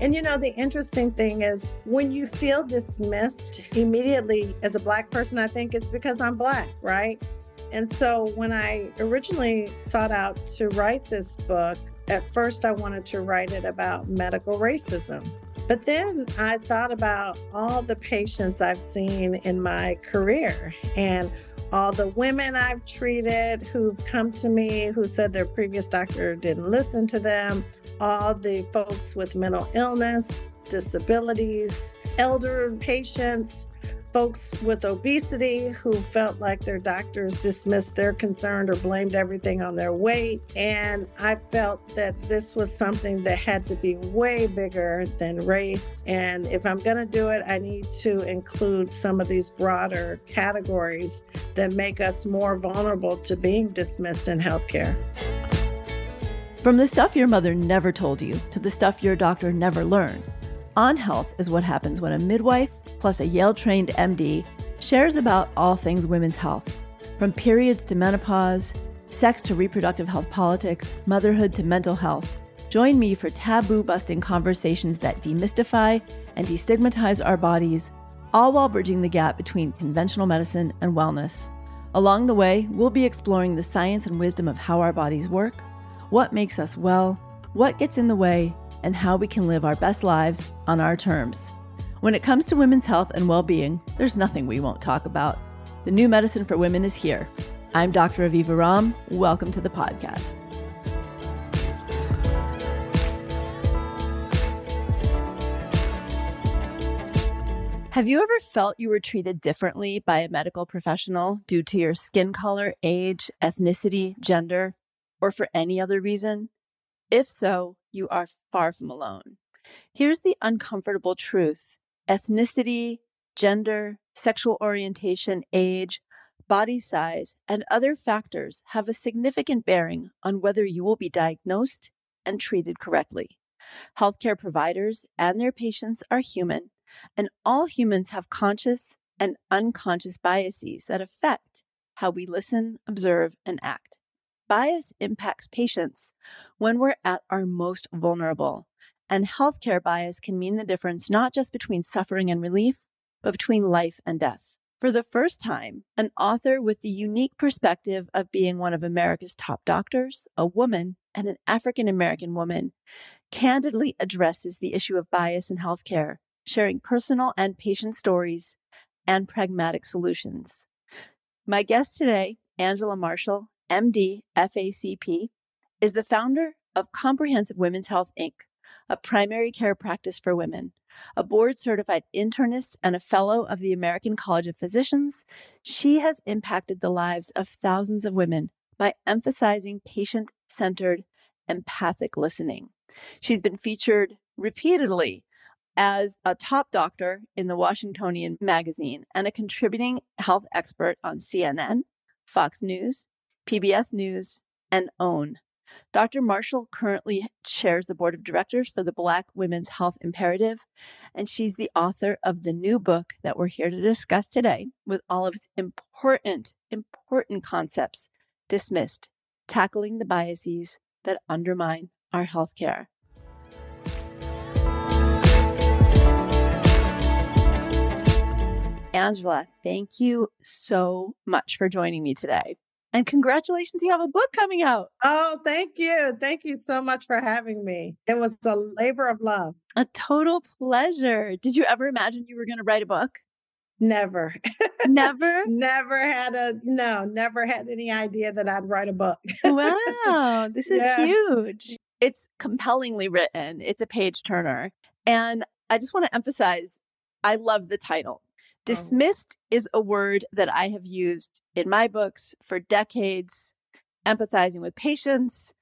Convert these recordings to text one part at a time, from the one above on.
And you know, the interesting thing is when you feel dismissed immediately as a Black person, I think it's because I'm Black, right? And so when I originally sought out to write this book, at first I wanted to write it about medical racism. But then I thought about all the patients I've seen in my career and all the women I've treated who've come to me who said their previous doctor didn't listen to them, all the folks with mental illness, disabilities, elder patients folks with obesity who felt like their doctors dismissed their concern or blamed everything on their weight. And I felt that this was something that had to be way bigger than race. And if I'm going to do it, I need to include some of these broader categories that make us more vulnerable to being dismissed in healthcare. From the stuff your mother never told you to the stuff your doctor never learned. On Health is what happens when a midwife plus a Yale trained MD shares about all things women's health, from periods to menopause, sex to reproductive health politics, motherhood to mental health. Join me for taboo busting conversations that demystify and destigmatize our bodies, all while bridging the gap between conventional medicine and wellness. Along the way, we'll be exploring the science and wisdom of how our bodies work, what makes us well, what gets in the way, and how we can live our best lives on our terms. When it comes to women's health and well being, there's nothing we won't talk about. The new medicine for women is here. I'm Dr. Aviva Romm. Welcome to the podcast. Have you ever felt you were treated differently by a medical professional due to your skin color, age, ethnicity, gender, or for any other reason? If so, you are far from alone. Here's the uncomfortable truth ethnicity, gender, sexual orientation, age, body size, and other factors have a significant bearing on whether you will be diagnosed and treated correctly. Healthcare providers and their patients are human, and all humans have conscious and unconscious biases that affect how we listen, observe, and act. Bias impacts patients when we're at our most vulnerable. And healthcare bias can mean the difference not just between suffering and relief, but between life and death. For the first time, an author with the unique perspective of being one of America's top doctors, a woman, and an African American woman, candidly addresses the issue of bias in healthcare, sharing personal and patient stories and pragmatic solutions. My guest today, Angela Marshall, MD, FACP, is the founder of Comprehensive Women's Health Inc., a primary care practice for women. A board certified internist and a fellow of the American College of Physicians, she has impacted the lives of thousands of women by emphasizing patient centered, empathic listening. She's been featured repeatedly as a top doctor in the Washingtonian magazine and a contributing health expert on CNN, Fox News, PBS News, and OWN. Dr. Marshall currently chairs the board of directors for the Black Women's Health Imperative, and she's the author of the new book that we're here to discuss today with all of its important, important concepts dismissed, tackling the biases that undermine our healthcare. Angela, thank you so much for joining me today. And congratulations, you have a book coming out. Oh, thank you. Thank you so much for having me. It was a labor of love. A total pleasure. Did you ever imagine you were going to write a book? Never. Never? never had a, no, never had any idea that I'd write a book. wow. This is yeah. huge. It's compellingly written, it's a page turner. And I just want to emphasize I love the title Oh. Dismissed is a word that I have used in my books for decades, empathizing with patients,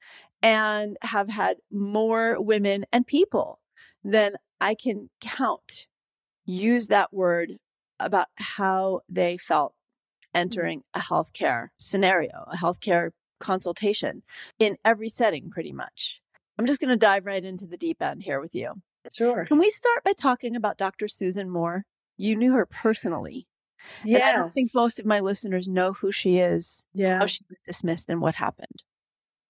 and have had more women and people than I can count use that word about how they felt mm-hmm. entering a healthcare scenario, a healthcare consultation in every setting, pretty much. I'm just going to dive right into the deep end here with you. Sure. Can we start by talking about Dr. Susan Moore? You knew her personally. Yeah. I don't think most of my listeners know who she is, yeah. how she was dismissed, and what happened.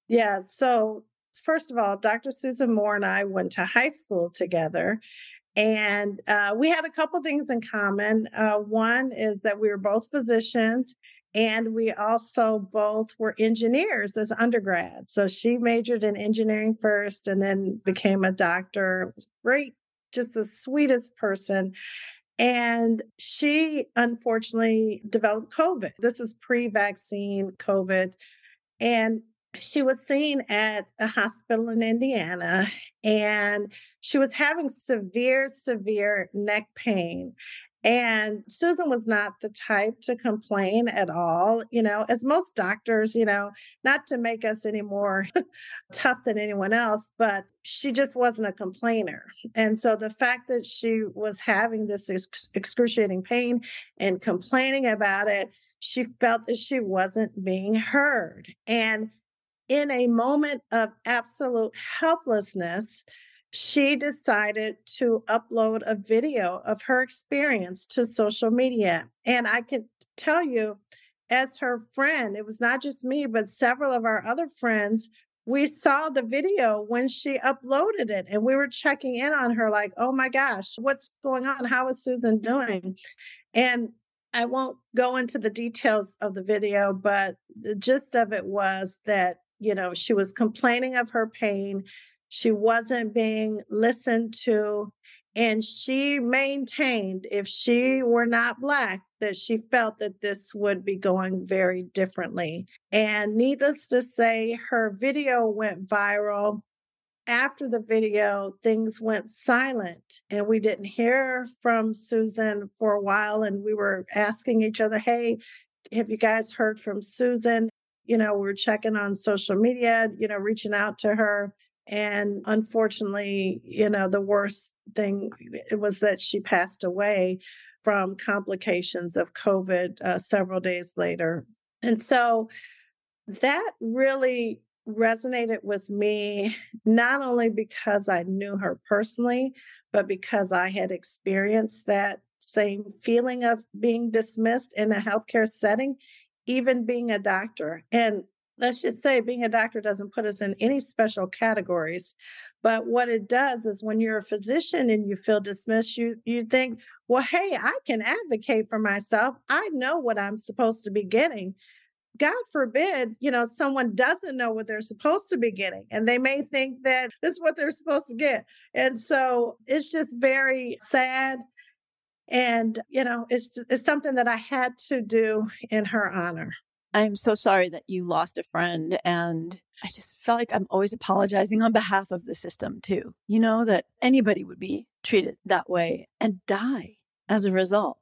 Yeah. So first of all, Dr. Susan Moore and I went to high school together. And uh, we had a couple things in common. Uh, one is that we were both physicians, and we also both were engineers as undergrads. So she majored in engineering first and then became a doctor. It was great, just the sweetest person. And she unfortunately developed COVID. This is pre vaccine COVID. And she was seen at a hospital in Indiana and she was having severe, severe neck pain. And Susan was not the type to complain at all, you know, as most doctors, you know, not to make us any more tough than anyone else, but she just wasn't a complainer. And so the fact that she was having this ex- excruciating pain and complaining about it, she felt that she wasn't being heard. And in a moment of absolute helplessness, she decided to upload a video of her experience to social media. And I can tell you, as her friend, it was not just me, but several of our other friends. We saw the video when she uploaded it, and we were checking in on her, like, oh my gosh, what's going on? How is Susan doing? And I won't go into the details of the video, but the gist of it was that you know, she was complaining of her pain. She wasn't being listened to. And she maintained if she were not Black, that she felt that this would be going very differently. And needless to say, her video went viral. After the video, things went silent and we didn't hear from Susan for a while. And we were asking each other, hey, have you guys heard from Susan? you know, we are checking on social media, you know, reaching out to her. And unfortunately, you know, the worst thing was that she passed away from complications of COVID uh, several days later. And so that really resonated with me, not only because I knew her personally, but because I had experienced that same feeling of being dismissed in a healthcare setting even being a doctor. And let's just say being a doctor doesn't put us in any special categories. But what it does is when you're a physician and you feel dismissed, you you think, well, hey, I can advocate for myself. I know what I'm supposed to be getting. God forbid, you know, someone doesn't know what they're supposed to be getting, and they may think that this is what they're supposed to get. And so it's just very sad and, you know, it's, it's something that I had to do in her honor. I'm so sorry that you lost a friend. And I just felt like I'm always apologizing on behalf of the system, too. You know, that anybody would be treated that way and die as a result.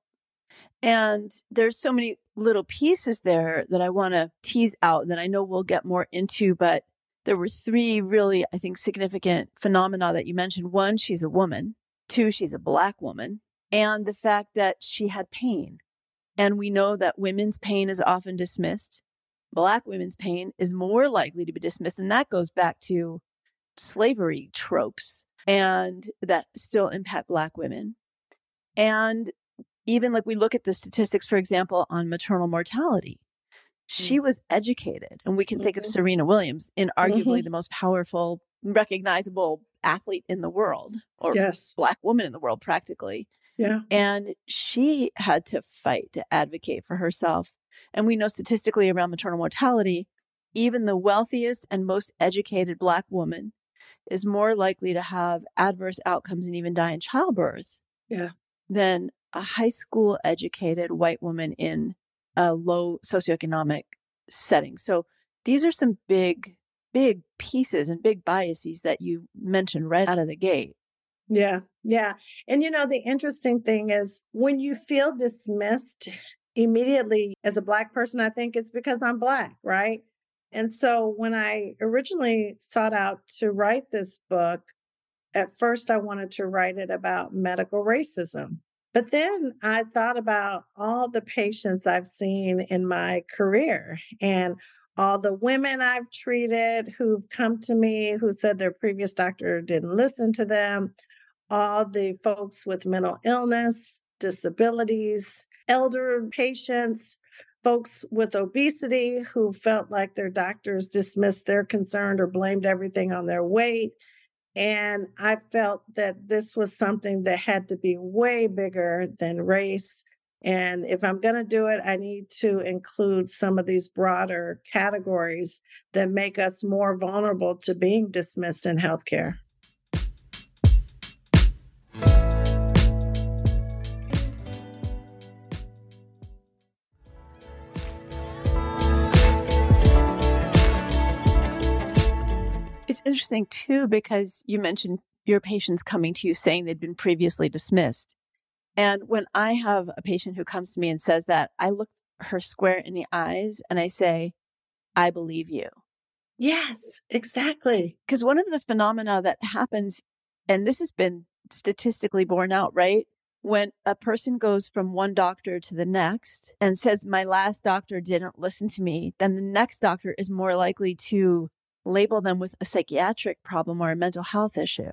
And there's so many little pieces there that I want to tease out that I know we'll get more into, but there were three really, I think, significant phenomena that you mentioned. One, she's a woman. Two, she's a black woman and the fact that she had pain. And we know that women's pain is often dismissed. Black women's pain is more likely to be dismissed. And that goes back to slavery tropes and that still impact Black women. And even like we look at the statistics, for example, on maternal mortality, she mm-hmm. was educated. And we can think mm-hmm. of Serena Williams in arguably mm-hmm. the most powerful, recognizable athlete in the world, or yes. Black woman in the world, practically. Yeah. And she had to fight to advocate for herself. And we know statistically around maternal mortality, even the wealthiest and most educated Black woman is more likely to have adverse outcomes and even die in childbirth yeah. than a high school educated white woman in a low socioeconomic setting. So these are some big, big pieces and big biases that you mentioned right out of the gate. Yeah. Yeah. And you know, the interesting thing is when you feel dismissed immediately as a Black person, I think it's because I'm Black, right? And so when I originally sought out to write this book, at first I wanted to write it about medical racism. But then I thought about all the patients I've seen in my career and all the women I've treated who've come to me who said their previous doctor didn't listen to them, all the folks with mental illness, disabilities, elder patients folks with obesity who felt like their doctors dismissed their concern or blamed everything on their weight. And I felt that this was something that had to be way bigger than race. And if I'm going to do it, I need to include some of these broader categories that make us more vulnerable to being dismissed in healthcare. It's interesting too, because you mentioned your patients coming to you saying they'd been previously dismissed. And when I have a patient who comes to me and says that, I look her square in the eyes and I say, I believe you. Yes, exactly. Because one of the phenomena that happens, and this has been statistically borne out, right? When a person goes from one doctor to the next and says, My last doctor didn't listen to me, then the next doctor is more likely to label them with a psychiatric problem or a mental health issue.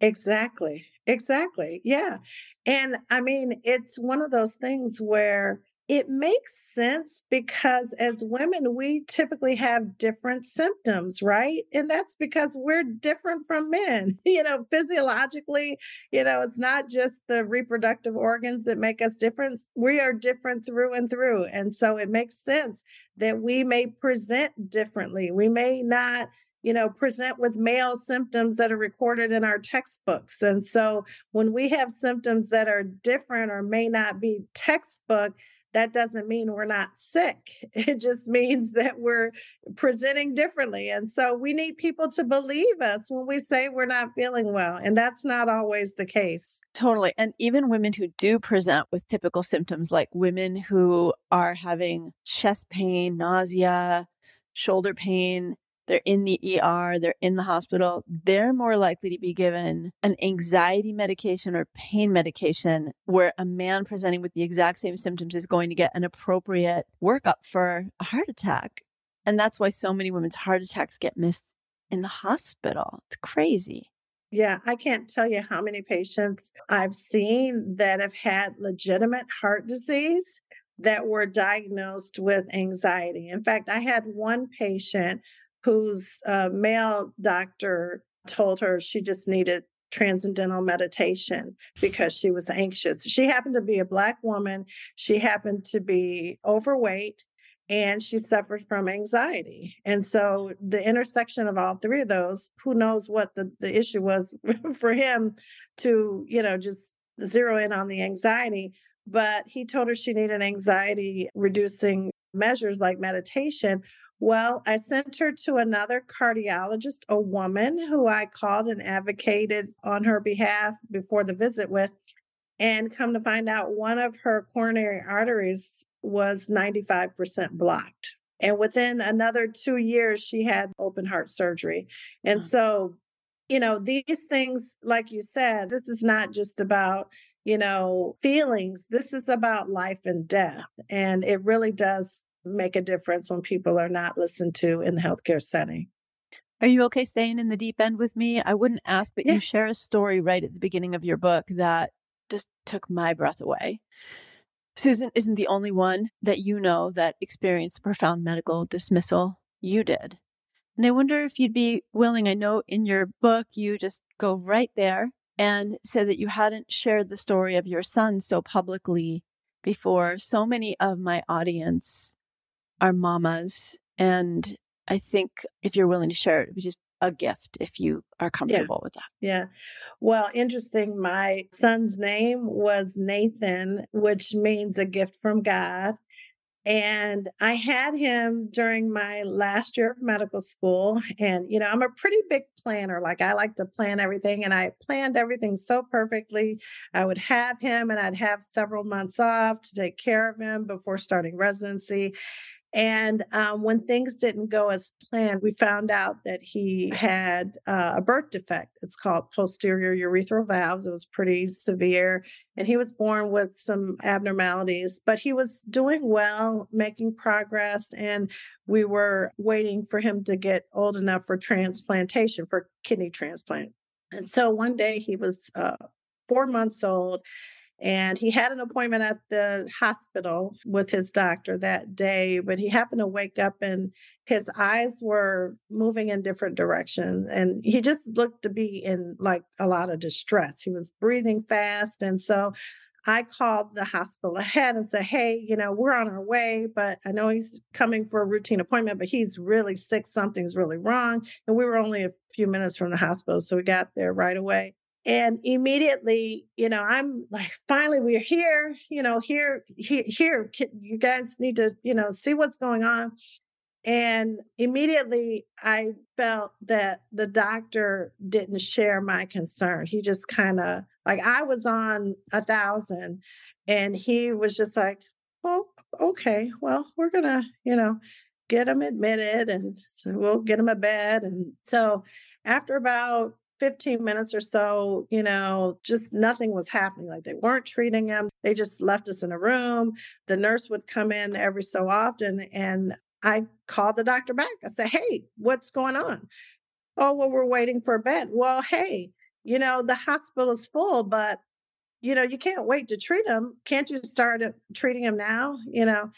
Exactly. Exactly. Yeah. And I mean, it's one of those things where it makes sense because as women, we typically have different symptoms, right? And that's because we're different from men. You know, physiologically, you know, it's not just the reproductive organs that make us different. We are different through and through. And so it makes sense that we may present differently. We may not you know, present with male symptoms that are recorded in our textbooks. And so when we have symptoms that are different or may not be textbook, that doesn't mean we're not sick. It just means that we're presenting differently. And so we need people to believe us when we say we're not feeling well. And that's not always the case. Totally. And even women who do present with typical symptoms, like women who are having chest pain, nausea, shoulder pain, they're in the ER, they're in the hospital, they're more likely to be given an anxiety medication or pain medication where a man presenting with the exact same symptoms is going to get an appropriate workup for a heart attack. And that's why so many women's heart attacks get missed in the hospital. It's crazy. Yeah, I can't tell you how many patients I've seen that have had legitimate heart disease that were diagnosed with anxiety. In fact, I had one patient whose uh, male doctor told her she just needed transcendental meditation because she was anxious. She happened to be a Black woman. She happened to be overweight and she suffered from anxiety. And so the intersection of all three of those, who knows what the, the issue was for him to, you know, just zero in on the anxiety. But he told her she needed anxiety reducing measures like meditation well, I sent her to another cardiologist, a woman who I called and advocated on her behalf before the visit with. And come to find out, one of her coronary arteries was 95% blocked. And within another two years, she had open heart surgery. And so, you know, these things, like you said, this is not just about, you know, feelings. This is about life and death. And it really does make a difference when people are not listened to in the healthcare setting. Are you okay staying in the deep end with me? I wouldn't ask, but yeah. you share a story right at the beginning of your book that just took my breath away. Susan isn't the only one that you know that experienced profound medical dismissal. You did. And I wonder if you'd be willing. I know in your book, you just go right there and said that you hadn't shared the story of your son so publicly before. So many of my audience are mamas. And I think if you're willing to share it, it would just a gift if you are comfortable yeah. with that. Yeah. Well, interesting. My son's name was Nathan, which means a gift from God. And I had him during my last year of medical school. And, you know, I'm a pretty big planner. Like I like to plan everything. And I planned everything so perfectly. I would have him and I'd have several months off to take care of him before starting residency. And um, when things didn't go as planned, we found out that he had uh, a birth defect. It's called posterior urethral valves. It was pretty severe. And he was born with some abnormalities, but he was doing well, making progress. And we were waiting for him to get old enough for transplantation, for kidney transplant. And so one day he was uh, four months old And he had an appointment at the hospital with his doctor that day, but he happened to wake up and his eyes were moving in different directions. And he just looked to be in like a lot of distress. He was breathing fast. And so I called the hospital ahead and said, Hey, you know, we're on our way, but I know he's coming for a routine appointment, but he's really sick. Something's really wrong. And we were only a few minutes from the hospital. So we got there right away. And immediately, you know, I'm like, finally, we're here, you know, here, here, here, you guys need to, you know, see what's going on. And immediately I felt that the doctor didn't share my concern. He just kind of like I was on a thousand and he was just like, well, okay, well, we're gonna, you know, get him admitted and so we'll get him a bed. And so after about 15 minutes or so, you know, just nothing was happening. Like they weren't treating him. They just left us in a room. The nurse would come in every so often and I called the doctor back. I said, Hey, what's going on? Oh, well, we're waiting for a bed. Well, hey, you know, the hospital is full, but you know, you can't wait to treat him. Can't you start treating him now? You know,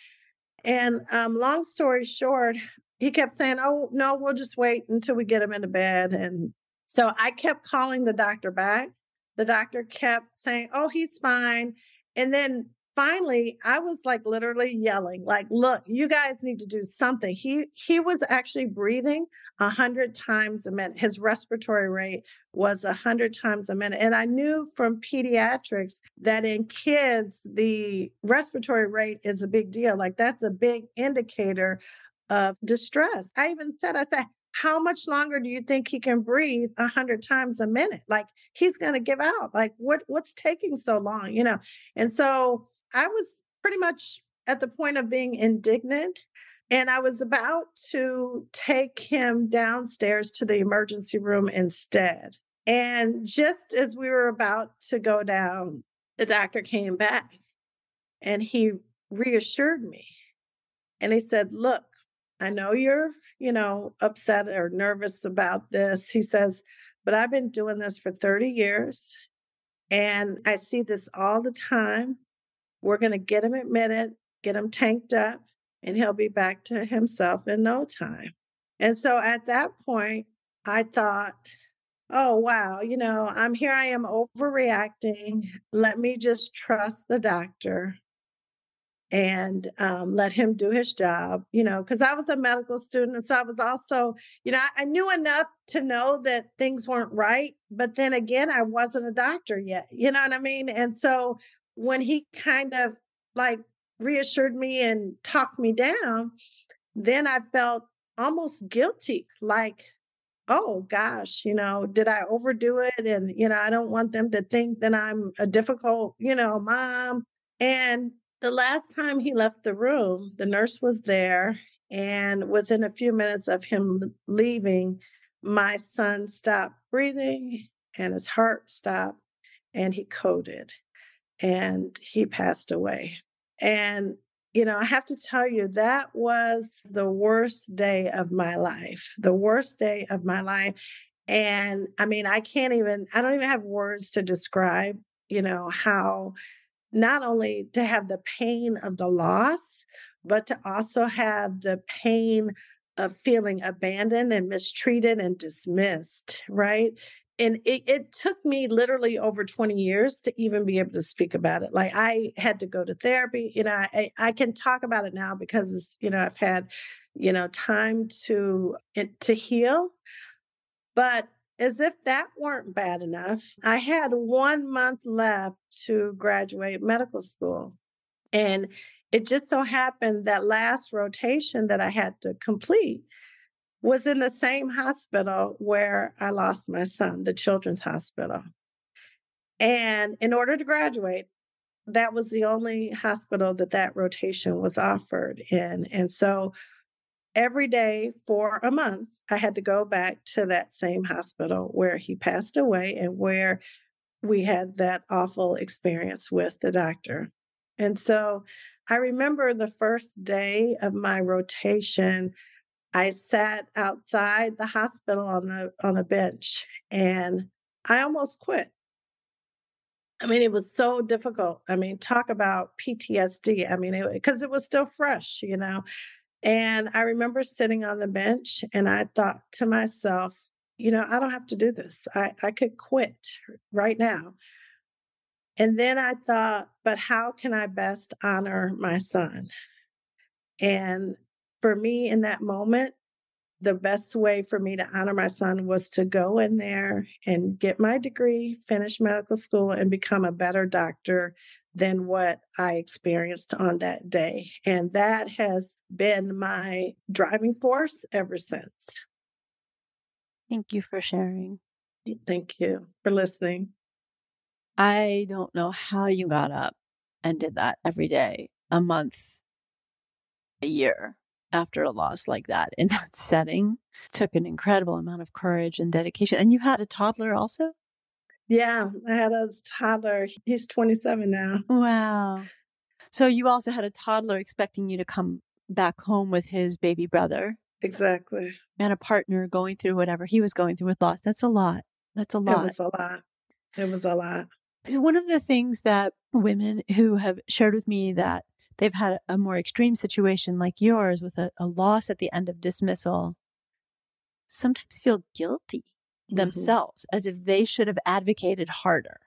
and um, long story short, he kept saying, "Oh no, we'll just wait until we get him into bed." And so I kept calling the doctor back. The doctor kept saying, "Oh, he's fine." And then finally i was like literally yelling like look you guys need to do something. He he was actually breathing a hundred times a minute. His respiratory rate was a hundred times a minute. And i knew from pediatrics that in kids the respiratory rate is a big deal. Like that's a big indicator of distress. I even said i said how much longer do you think he can breathe a hundred times a minute like he's going to give out like what what's taking so long you know and so I was pretty much at the point of being indignant. And I was about to take him downstairs to the emergency room instead. And just as we were about to go down, the doctor came back and he reassured me. And he said, Look, I know you're, you know, upset or nervous about this. He says, but I've been doing this for 30 years and I see this all the time. We're going to get him admitted, get him tanked up, and he'll be back to himself in no time. And so at that point, I thought, oh, wow, you know, I'm here, I am overreacting. Let me just trust the doctor and um, let him do his job, you know, because I was a medical student. And so I was also, you know, I, I knew enough to know that things weren't right. But then again, I wasn't a doctor yet, you know what I mean? And so when he kind of like reassured me and talked me down, then I felt almost guilty. Like, oh gosh, you know, did I overdo it? And, you know, I don't want them to think that I'm a difficult, you know, mom. And the last time he left the room, the nurse was there. And within a few minutes of him leaving, my son stopped breathing and his heart stopped and he coded and he passed away. And, you know, I have to tell you, that was the worst day of my life, the worst day of my life. And I mean, I can't even, I don't even have words to describe, you know, how not only to have the pain of the loss, but to also have the pain of feeling abandoned and mistreated and dismissed, right? and it, it, took me literally over 20 years to even be able to speak about it like i had to go to therapy you know i, I can talk about it now because you know i've had you know time to eh, to heal but as if that weren't bad enough i had one month left to graduate medical school and it just so happened that last rotation that i had to complete was in the same hospital where I lost my son, the children's hospital. And in order to graduate, that was the only hospital that that rotation was offered in. And so every day for a month, I had to go back to that same hospital where he passed away and where we had that awful experience with the doctor. And so I remember the first day of my rotation I sat outside the hospital on the on a bench and I almost quit. I mean, it was so difficult. I mean, talk about PTSD. I mean, because it, it was still fresh, you know. And I remember sitting on the bench and I thought to myself, you know, I don't have to do this. I, I could quit right now. And then I thought, but how can I best honor my son? And for me in that moment, the best way for me to honor my son was to go in there and get my degree, finish medical school, and become a better doctor than what I experienced on that day. And that has been my driving force ever since. Thank you for sharing. Thank you for listening. I don't know how you got up and did that every day, a month, a year after a loss like that in that setting. It took an incredible amount of courage and dedication. And you had a toddler also? Yeah, I had a toddler. He's 27 now. Wow. So you also had a toddler expecting you to come back home with his baby brother. Exactly. And a partner going through whatever he was going through with loss. That's a lot. That's a lot. It was a lot. It was a lot. So one of the things that women who have shared with me that they've had a more extreme situation like yours with a, a loss at the end of dismissal sometimes feel guilty mm-hmm. themselves as if they should have advocated harder.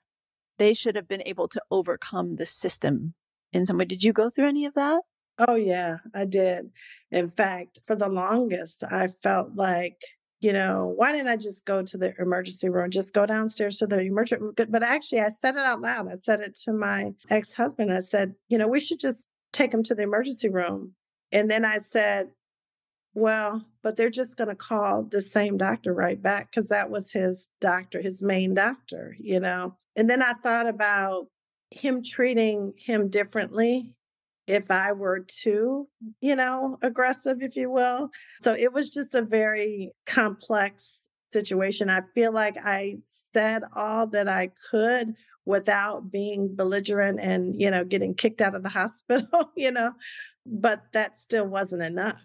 They should have been able to overcome the system in some way. Did you go through any of that? Oh, yeah, I did. In fact, for the longest, I felt like, you know, why didn't I just go to the emergency room, just go downstairs to the emergency room? But actually, I said it out loud. I said it to my ex husband. I said, you know, we should just take him to the emergency room. And then I said, well, but they're just going to call the same doctor right back because that was his doctor, his main doctor, you know. And then I thought about him treating him differently if I were too, you know, aggressive, if you will. So it was just a very complex situation. I feel like I said all that I could without being belligerent and, you know, getting kicked out of the hospital, you know, but that still wasn't enough.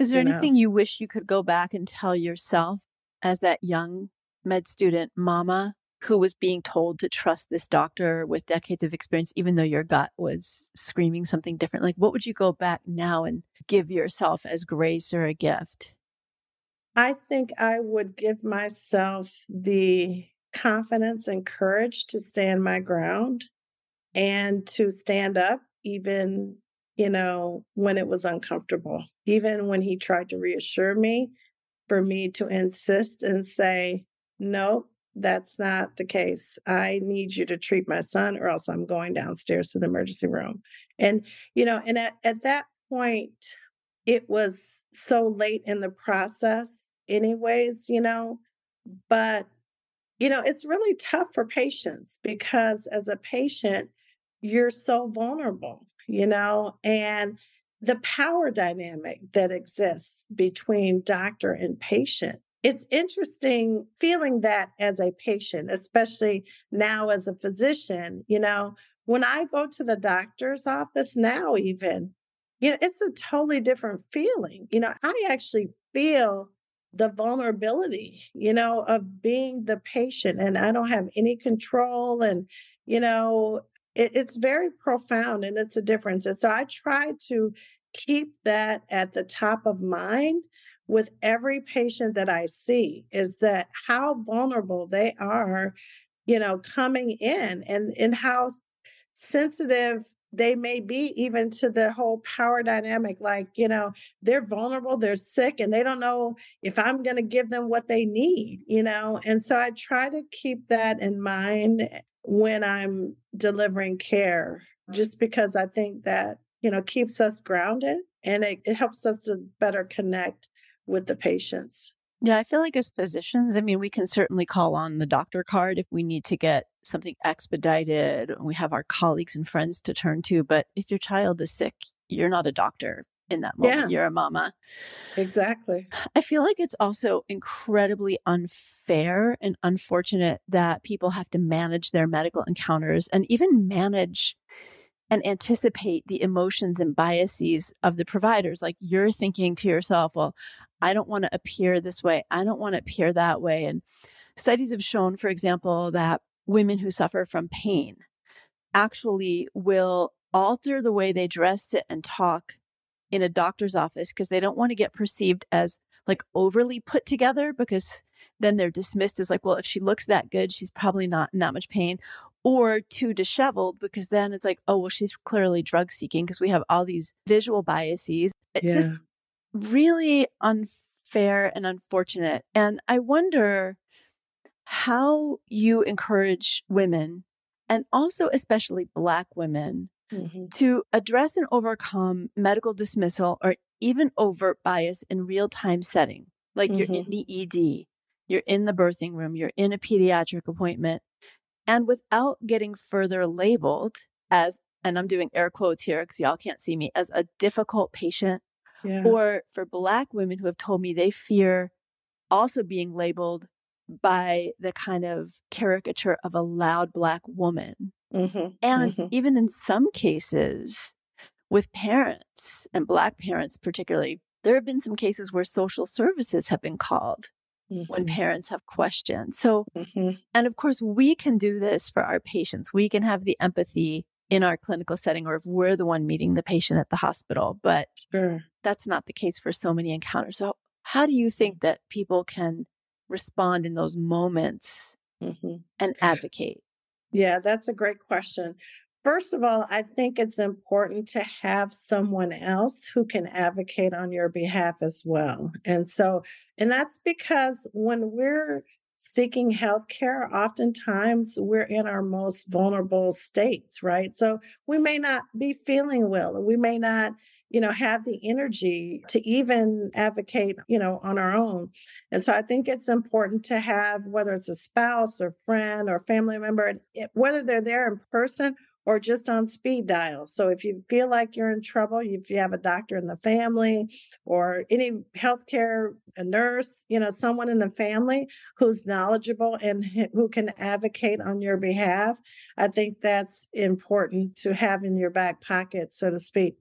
Is there you anything know? you wish you could go back and tell yourself as that young med student mama who was being told to trust this doctor with decades of experience, even though your gut was screaming something different? Like, what would you go back now and give yourself as grace or a gift? I think I would give myself the confidence and courage to stand my ground and to stand up, even, you know, when it was uncomfortable, even when he tried to reassure me, for me to insist and say, nope, that's not the case. I need you to treat my son, or else I'm going downstairs to the emergency room. And, you know, and at, at that point, it was so late in the process, anyways, you know, but, you know, it's really tough for patients because as a patient, you're so vulnerable, you know, and the power dynamic that exists between doctor and patient it's interesting feeling that as a patient, especially now as a physician. You know, when I go to the doctor's office now, even, you know, it's a totally different feeling. You know, I actually feel the vulnerability, you know, of being the patient and I don't have any control. And, you know, it, it's very profound and it's a difference. And so I try to keep that at the top of mind with every patient that I see is that how vulnerable they are, you know, coming in and, and how sensitive they may be even to the whole power dynamic like you know they're vulnerable they're sick and they don't know if i'm going to give them what they need you know and so i try to keep that in mind when i'm delivering care just because i think that you know keeps us grounded and it, it helps us to better connect with the patients. Yeah, I feel like as physicians, I mean, we can certainly call on the doctor card if we need to get something expedited. We have our colleagues and friends to turn to. But if your child is sick, you're not a doctor in that moment. Yeah. You're a mama. Exactly. I feel like it's also incredibly unfair and unfortunate that people have to manage their medical encounters and even manage and anticipate the emotions and biases of the providers. Like you're thinking to yourself, well, I don't want to appear this way. I don't want to appear that way. And studies have shown, for example, that women who suffer from pain actually will alter the way they dress, sit, and talk in a doctor's office because they don't want to get perceived as like overly put together because then they're dismissed as like, well, if she looks that good, she's probably not in that much pain. Or too disheveled because then it's like, oh, well, she's clearly drug seeking because we have all these visual biases. It's yeah. just really unfair and unfortunate. And I wonder how you encourage women and also especially Black women mm-hmm. to address and overcome medical dismissal or even overt bias in real time setting. Like mm-hmm. you're in mm-hmm. the ED, you're in the birthing room, you're in a pediatric appointment, and without getting further labeled as, and I'm doing air quotes here because y'all can't see me, as a difficult patient. Yeah. Or for Black women who have told me they fear also being labeled by the kind of caricature of a loud Black woman. Mm-hmm. And mm-hmm. even in some cases, with parents and Black parents, particularly, there have been some cases where social services have been called mm-hmm. when parents have questions. So, mm-hmm. and of course, we can do this for our patients. We can have the empathy in our clinical setting or if we're the one meeting the patient at the hospital, but sure. that's not the case for so many encounters. So, how do you think that people can respond in those moments mm-hmm. and advocate? Yeah, that's a great question. First of all, I think it's important to have someone else who can advocate on your behalf as well. And so, and that's because when we're seeking health care, oftentimes we're in our most vulnerable states, right? So we may not be feeling well, we may not you know have the energy to even advocate you know on our own and so i think it's important to have whether it's a spouse or friend or family member whether they're there in person or just on speed dial. So if you feel like you're in trouble, if you have a doctor in the family or any healthcare, a nurse, you know, someone in the family who's knowledgeable and who can advocate on your behalf, I think that's important to have in your back pocket, so to speak.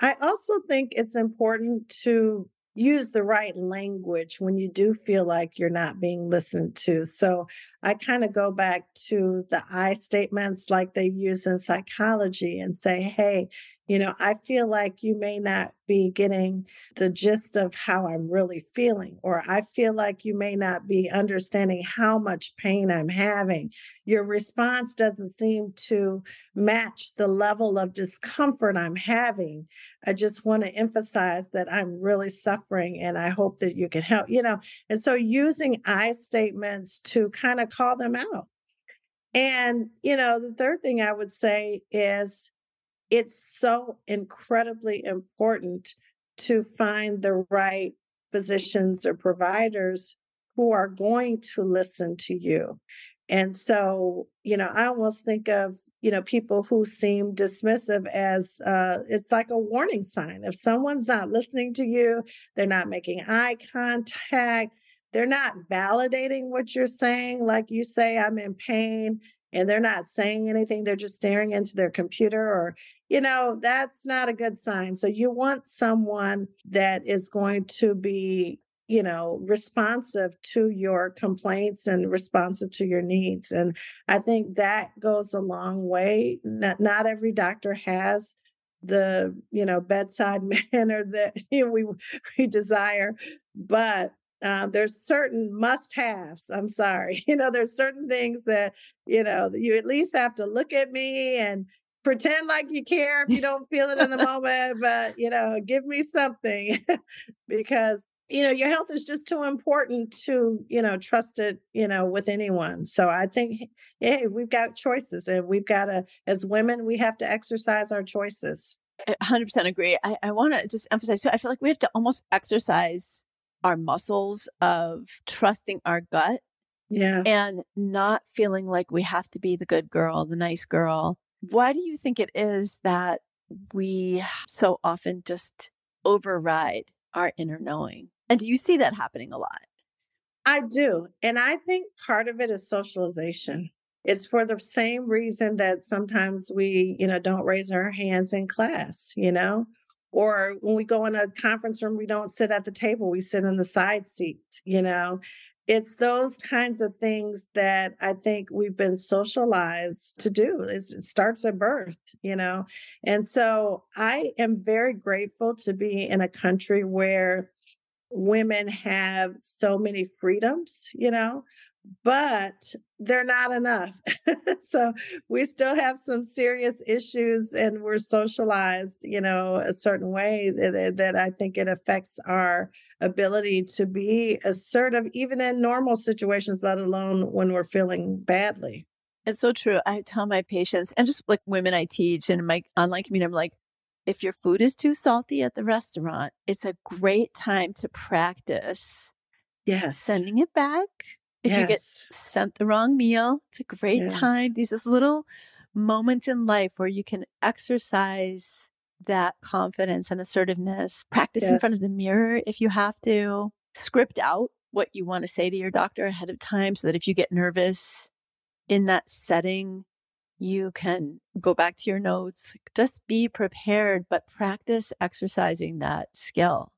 I also think it's important to use the right language when you do feel like you're not being listened to. So I kind of go back to the I statements like they use in psychology and say, hey, you know, I feel like you may not be getting the gist of how I'm really feeling, or I feel like you may not be understanding how much pain I'm having. Your response doesn't seem to match the level of discomfort I'm having. I just want to emphasize that I'm really suffering and I hope that you can help, you know. And so using I statements to kind of call them out. And, you know, the third thing I would say is it's so incredibly important to find the right physicians or providers who are going to listen to you. And so, you know, I almost think of, you know, people who seem dismissive as uh, it's like a warning sign. If someone's not listening to you, they're not making eye contact, they're not validating what you're saying. Like you say, I'm in pain and they're not saying anything they're just staring into their computer or you know that's not a good sign so you want someone that is going to be you know responsive to your complaints and responsive to your needs and i think that goes a long way not, not every doctor has the you know bedside manner that we we desire but uh, there's certain must haves. I'm sorry. You know, there's certain things that, you know, you at least have to look at me and pretend like you care if you don't feel it in the moment, but, you know, give me something because, you know, your health is just too important to, you know, trust it, you know, with anyone. So I think, hey, we've got choices and we've got to, as women, we have to exercise our choices. 100% agree. I, I want to just emphasize, so I feel like we have to almost exercise our muscles of trusting our gut. Yeah. And not feeling like we have to be the good girl, the nice girl. Why do you think it is that we so often just override our inner knowing? And do you see that happening a lot? I do. And I think part of it is socialization. It's for the same reason that sometimes we, you know, don't raise our hands in class, you know, or when we go in a conference room, we don't sit at the table, we sit in the side seats, you know. it's those kinds of things that I think we've been socialized to do. It's, it starts at birth, you know? And so I am very grateful to be in a country where women have so many freedoms, you know, but they're not enough. so we still have some serious issues and we're socialized, you know, a certain way that, that I think it affects our ability to be assertive, even in normal situations, let alone when we're feeling badly. It's so true. I tell my patients and just like women I teach and my online community, I'm like, if your food is too salty at the restaurant, it's a great time to practice. Yes. Sending it back if yes. you get sent the wrong meal, it's a great yes. time. These just little moments in life where you can exercise that confidence and assertiveness. Practice yes. in front of the mirror if you have to. Script out what you want to say to your doctor ahead of time so that if you get nervous in that setting, you can go back to your notes. Just be prepared, but practice exercising that skill.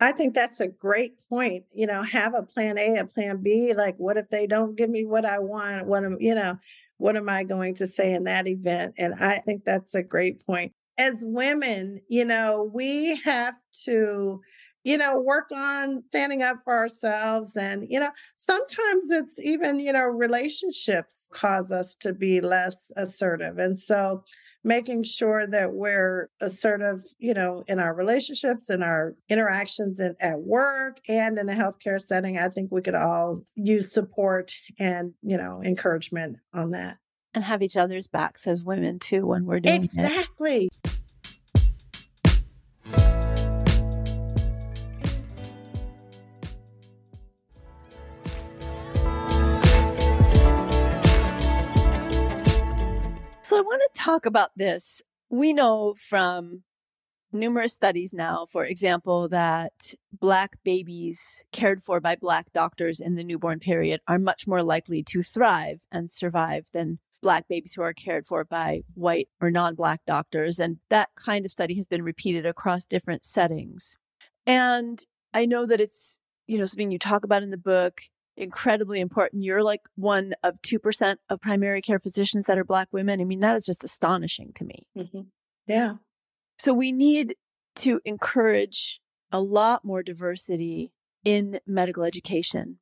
I think that's a great point. You know, have a plan A, a plan B. Like, what if they don't give me what I want? What am, you know, what am I going to say in that event? And I think that's a great point. As women, you know, we have to, you know, work on standing up for ourselves. And, you know, sometimes it's even, you know, relationships cause us to be less assertive. And so, making sure that we're assertive, you know, in our relationships and our interactions in, at work and in a healthcare setting. I think we could all use support and, you know, encouragement on that. And have each other's backs as women too when we're doing exactly. it. Exactly. So I want to talk about this. We know from numerous studies now, for example, that Black babies cared for by Black doctors in the newborn period are much more likely to thrive and survive than Black babies who are cared for by white or non Black doctors. And that kind of study has been repeated across different settings. And I know that it's, you know, something you talk about in the book incredibly important. You're like one of 2% of primary care physicians that are Black women. I mean, that is just astonishing to me. Mm-hmm. Yeah. So we need to encourage a lot more diversity in medical education.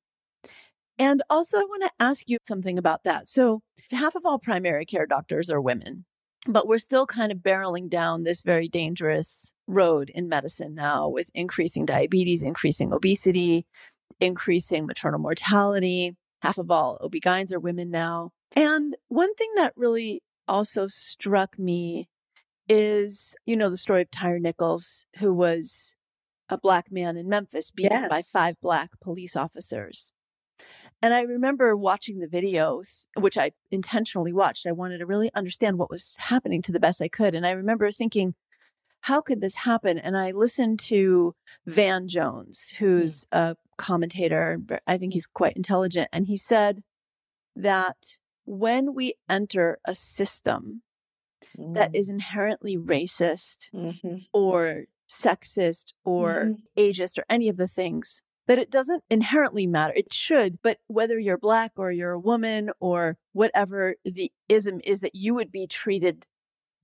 And also, I want to ask you something about that. So, half of all primary care doctors are women, but we're still kind of barreling down this very dangerous road in medicine now with increasing diabetes, increasing obesity, increasing maternal mortality. Half of all OB-GYNs are women now. And one thing that really also struck me is, you know, the story of Tyre Nichols, who was a black man in Memphis beaten yes. by five black police officers. And I remember watching the videos, which I intentionally watched. I wanted to really understand what was happening to the best I could. And I remember thinking, how could this happen? And I listened to Van Jones, hmm. who's a commentator. I think he's quite intelligent. And he said that when we enter a system mm. that is inherently racist mm-hmm. or sexist or mm-hmm. ageist or any of the things, that it doesn't inherently matter. It should, but whether you're black or you're a woman or whatever the ism is that you would be treated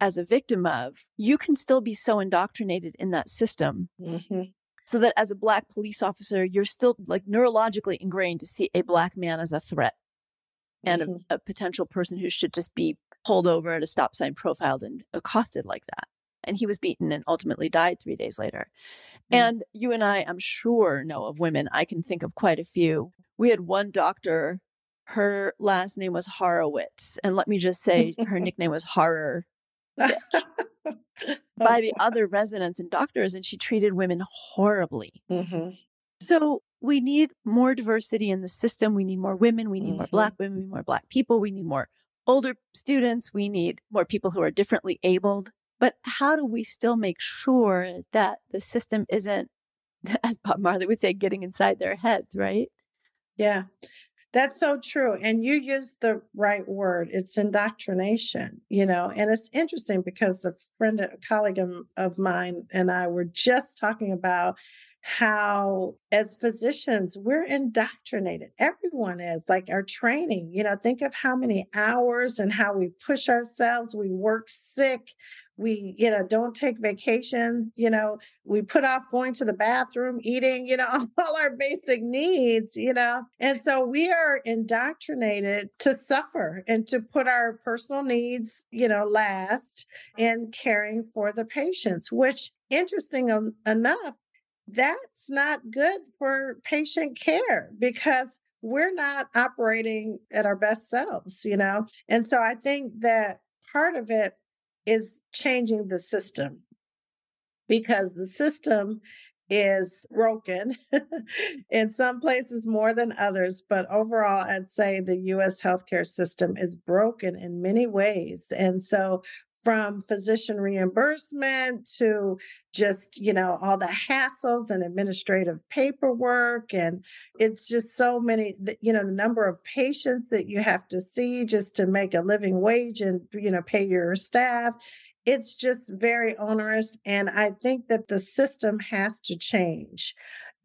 as a victim of, you can still be so indoctrinated in that system mm-hmm so that as a black police officer, you're still like neurologically ingrained to see a black man as a threat and mm-hmm. a, a, potential person who should just be pulled over at a stop sign, profiled, and accosted like that. And he was beaten and ultimately died three days later. Mm-hmm. And you and I, I'm sure, know of women. I can think of quite a few. We had one doctor, her last name was Horowitz. And let me just say, her nickname was Horror. by the other residents and doctors, and she treated women horribly. Mm-hmm. So we need more diversity in the system. We need more women. We need mm-hmm. more Black women. We need more Black people. We need more older students. We need more people who are differently abled. But how do we still make sure that the system isn't, as Bob Marley would say, getting inside their heads, right? Yeah. That's so true. And you used the right word. It's indoctrination, you know, and it's interesting because a friend, a colleague of mine and I were just talking about how as physicians we're indoctrinated everyone is like our training you know think of how many hours and how we push ourselves we work sick we you know don't take vacations you know we put off going to the bathroom eating you know all our basic needs you know and so we are indoctrinated to suffer and to put our personal needs you know last in caring for the patients which interesting enough that's not good for patient care because we're not operating at our best selves, you know? And so I think that part of it is changing the system because the system is broken in some places more than others, but overall, I'd say the US healthcare system is broken in many ways. And so from physician reimbursement to just, you know, all the hassles and administrative paperwork. And it's just so many, you know, the number of patients that you have to see just to make a living wage and, you know, pay your staff. It's just very onerous. And I think that the system has to change.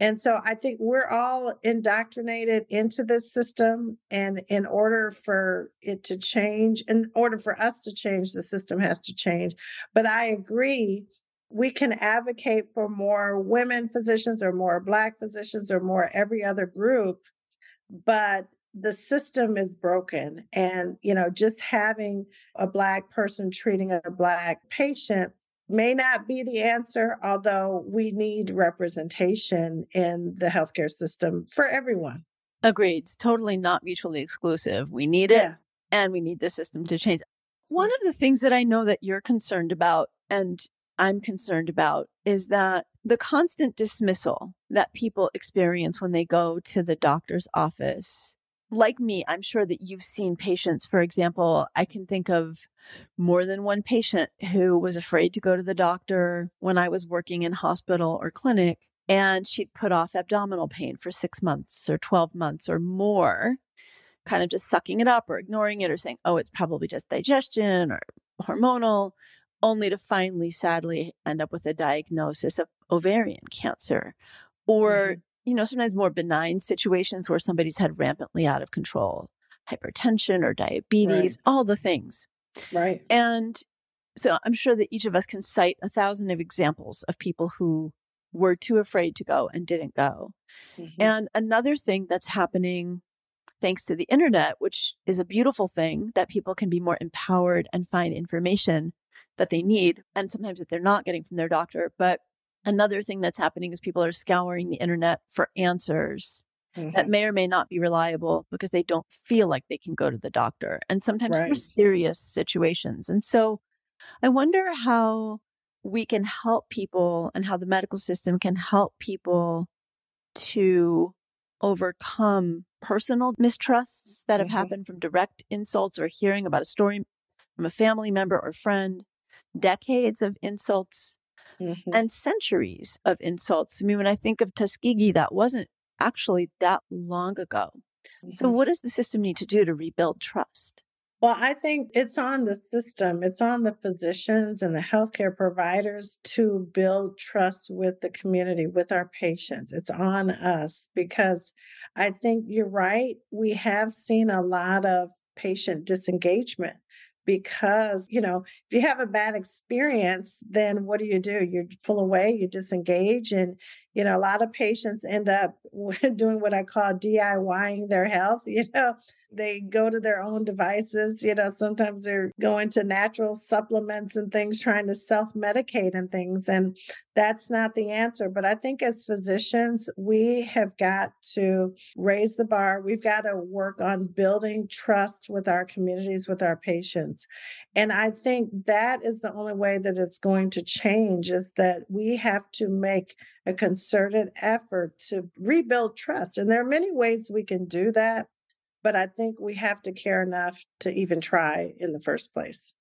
And so I think we're all indoctrinated into this system. And in order for it to change, in order for us to change, the system has to change. But I agree, we can advocate for more women physicians or more Black physicians or more every other group. But the system is broken. And, you know, just having a Black person treating a Black patient may not be the answer, although we need representation in the healthcare system for everyone. Agreed. It's totally not mutually exclusive. We need it and we need the system to change. One of the things that I know that you're concerned about and I'm concerned about is that the constant dismissal that people experience when they go to the doctor's office like me, I'm sure that you've seen patients. For example, I can think of more than one patient who was afraid to go to the doctor when I was working in hospital or clinic, and she'd put off abdominal pain for six months or 12 months or more, kind of just sucking it up or ignoring it or saying, oh, it's probably just digestion or hormonal, only to finally, sadly, end up with a diagnosis of ovarian cancer or mm-hmm you know, sometimes more benign situations where somebody's had rampantly out of control, hypertension or diabetes, right. all the things. Right. And so I'm sure that each of us can cite a thousand of examples of people who were too afraid to go and didn't go. Mm-hmm. And another thing that's happening thanks to the internet, which is a beautiful thing that people can be more empowered and find information that they need and sometimes that they're not getting from their doctor, but Another thing that's happening is people are scouring the internet for answers mm-hmm. that may or may not be reliable because they don't feel like they can go to the doctor and sometimes right. for serious situations. And so I wonder how we can help people and how the medical system can help people to overcome personal mistrusts that have mm-hmm. happened from direct insults or hearing about a story from a family member or friend, decades of insults mm-hmm. and centuries of insults. I mean, when I think of Tuskegee, that wasn't actually that long ago. Mm-hmm. So, what does the system need to do to rebuild trust? Well, I think it's on the system, it's on the physicians and the healthcare providers to build trust with the community, with our patients. It's on us because I think you're right. We have seen a lot of patient disengagement because you know if you have a bad experience then what do you do? You pull away you disengage and you know a lot of patients end up doing what i call diying their health you know they go to their own devices. You know, sometimes they're going to natural supplements and things, trying to self medicate and things. And that's not the answer. But I think as physicians, we have got to raise the bar. We've got to work on building trust with our communities, with our patients. And I think that is the only way that it's going to change is that we have to make a concerted effort to rebuild trust. And there are many ways we can do that but I think we have to care enough to even try in the first place.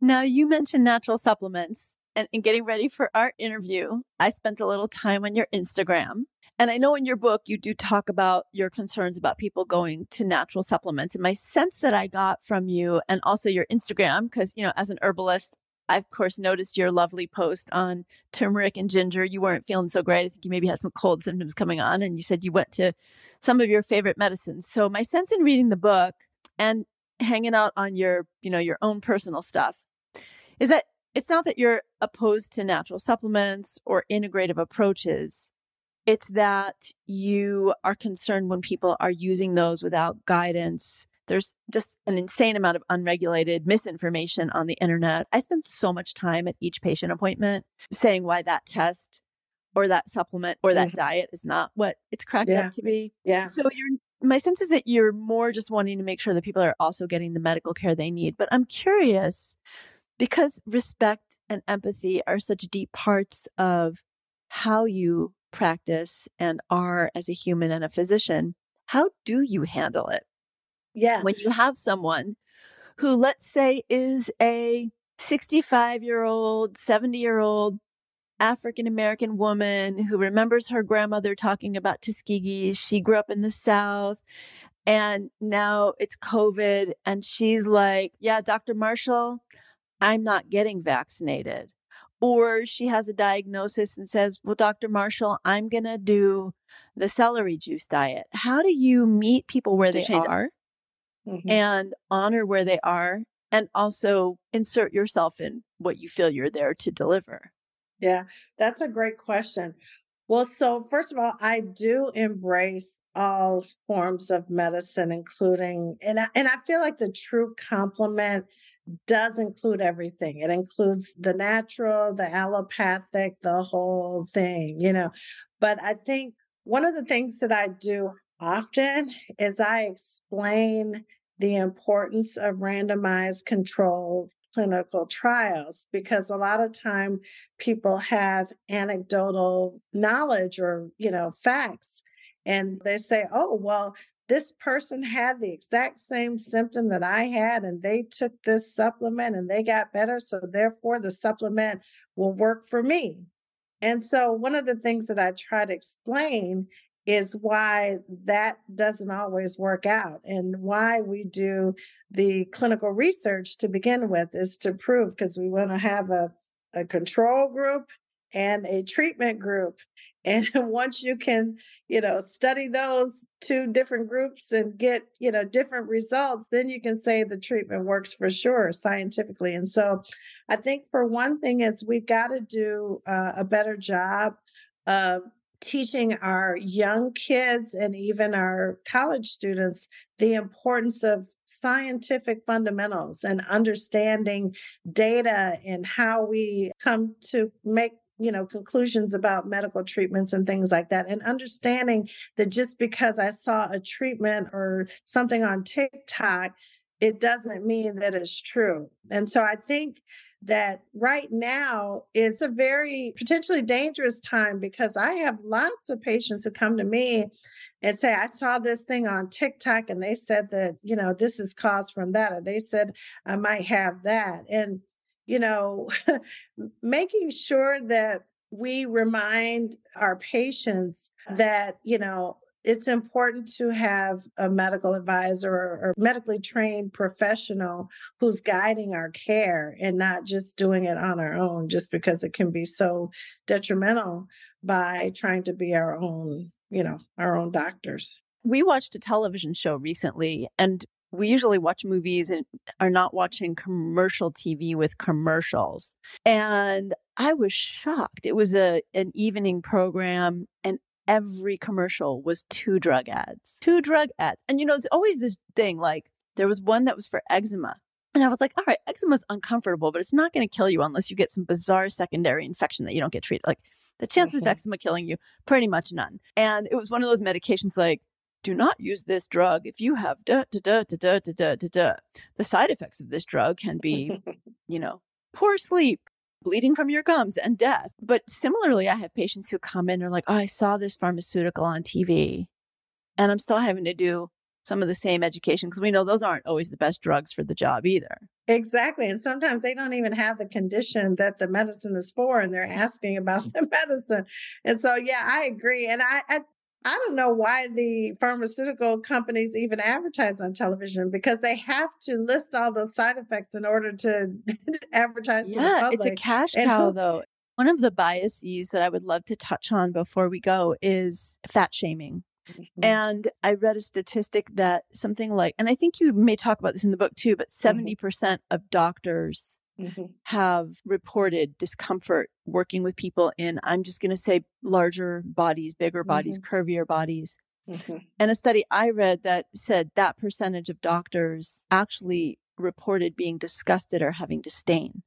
Now, you mentioned natural supplements. And in getting ready for our interview, I spent a little time on your Instagram. And I know in your book, you do talk about your concerns about people going to natural supplements. And my sense that I got from you and also your Instagram, because, you know, as an herbalist, I, of course, noticed your lovely post on turmeric and ginger. You weren't feeling so great. I think you maybe had some cold symptoms coming on, and you said you went to some of your favorite medicines. So, my sense in reading the book and hanging out on your, you know, your own personal stuff is that it's not that you're opposed to natural supplements or integrative approaches. It's that you are concerned when people are using those without guidance there's just an insane amount of unregulated misinformation on the internet. I spend so much time at each patient appointment saying why that test or that supplement or that mm-hmm. diet is not what it's cracked yeah. up to be. Yeah. So you're my sense is that you're more just wanting to make sure that people are also getting the medical care they need. But I'm curious because respect and empathy are such deep parts of how you practice and are as a human and a physician. How do you handle it? Yeah. When you have someone who, let's say, is a 65 year old, 70 year old African American woman who remembers her grandmother talking about Tuskegee. She grew up in the South and now it's COVID. And she's like, Yeah, Dr. Marshall, I'm not getting vaccinated. Or she has a diagnosis and says, Well, Dr. Marshall, I'm going to do the celery juice diet. How do you meet people where they are? Mm-hmm. and honor where they are and also insert yourself in what you feel you're there to deliver? Yeah, that's a great question. Well, so first of all, I do embrace all forms of medicine, including, and I, and I feel like the true complement does include everything. It includes the natural, the allopathic, the whole thing, you know. But I think one of the things that I do often is I explain the importance of randomized controlled clinical trials because a lot of time people have anecdotal knowledge or you know facts and they say oh well this person had the exact same symptom that I had, and they took this supplement and they got better. So, therefore, the supplement will work for me. And so, one of the things that I try to explain is why that doesn't always work out. And why we do the clinical research to begin with is to prove because we want to have a, a control group and a treatment group. And once you can you know study those two different groups and get you know different results then you can say the treatment works for sure scientifically. And so i think for one thing is we've got to do uh, a better job of teaching our young kids and even our college students the importance of scientific fundamentals and understanding data and how we come to make you know conclusions about medical treatments and things like that and understanding that just because i saw a treatment or something on tiktok it doesn't mean that it's true and so i think that right now is a very potentially dangerous time because I have lots of patients who come to me and say, I saw this thing on TikTok and they said that, you know, this is caused from that, or they said I might have that. And, you know, making sure that we remind our patients that, you know, it's important to have a medical advisor or, or, medically trained professional who's guiding our care and not just doing it on our own just because it can be so detrimental by trying to be our own you know our own doctors we watched a television show recently and we usually watch movies and are not watching commercial TV with commercials. And I was shocked. It was a an evening program and every commercial was two drug ads, two drug ads. And you know, it's always this thing like there was one that was for eczema. And I was like, all right, eczema's uncomfortable, but it's not going to kill you unless you get some bizarre secondary infection that you don't get treated. Like the chances mm-hmm. of eczema killing you, pretty much none. And it was one of those medications like, do not use this drug if you have da da da da da da da da. The side effects of this drug can be, you know, poor sleep, bleeding from your gums and death. But similarly, I have patients who come in and are like, oh, I saw this pharmaceutical on TV and I'm still having to do some of the same education because we know those aren't always the best drugs for the job either. Exactly. And sometimes they don't even have the condition that the medicine is for and they're asking about the medicine. And so, yeah, I agree. And I, I I don't know why the pharmaceutical companies even advertise on television because they have to list all those side effects in order to advertise yeah, it's a cash cow, though. One of the biases that I would love to touch on before we go is fat shaming. Mm-hmm. And I read a statistic that something like, and I think you may talk about this in the book too, but 70% mm-hmm. percent of doctors mm-hmm. have reported discomfort working with people in, I'm just going to say, larger bodies, bigger bodies, mm-hmm. curvier bodies. Mm-hmm. And a study I read that said that percentage of doctors actually reported being disgusted or having disdain.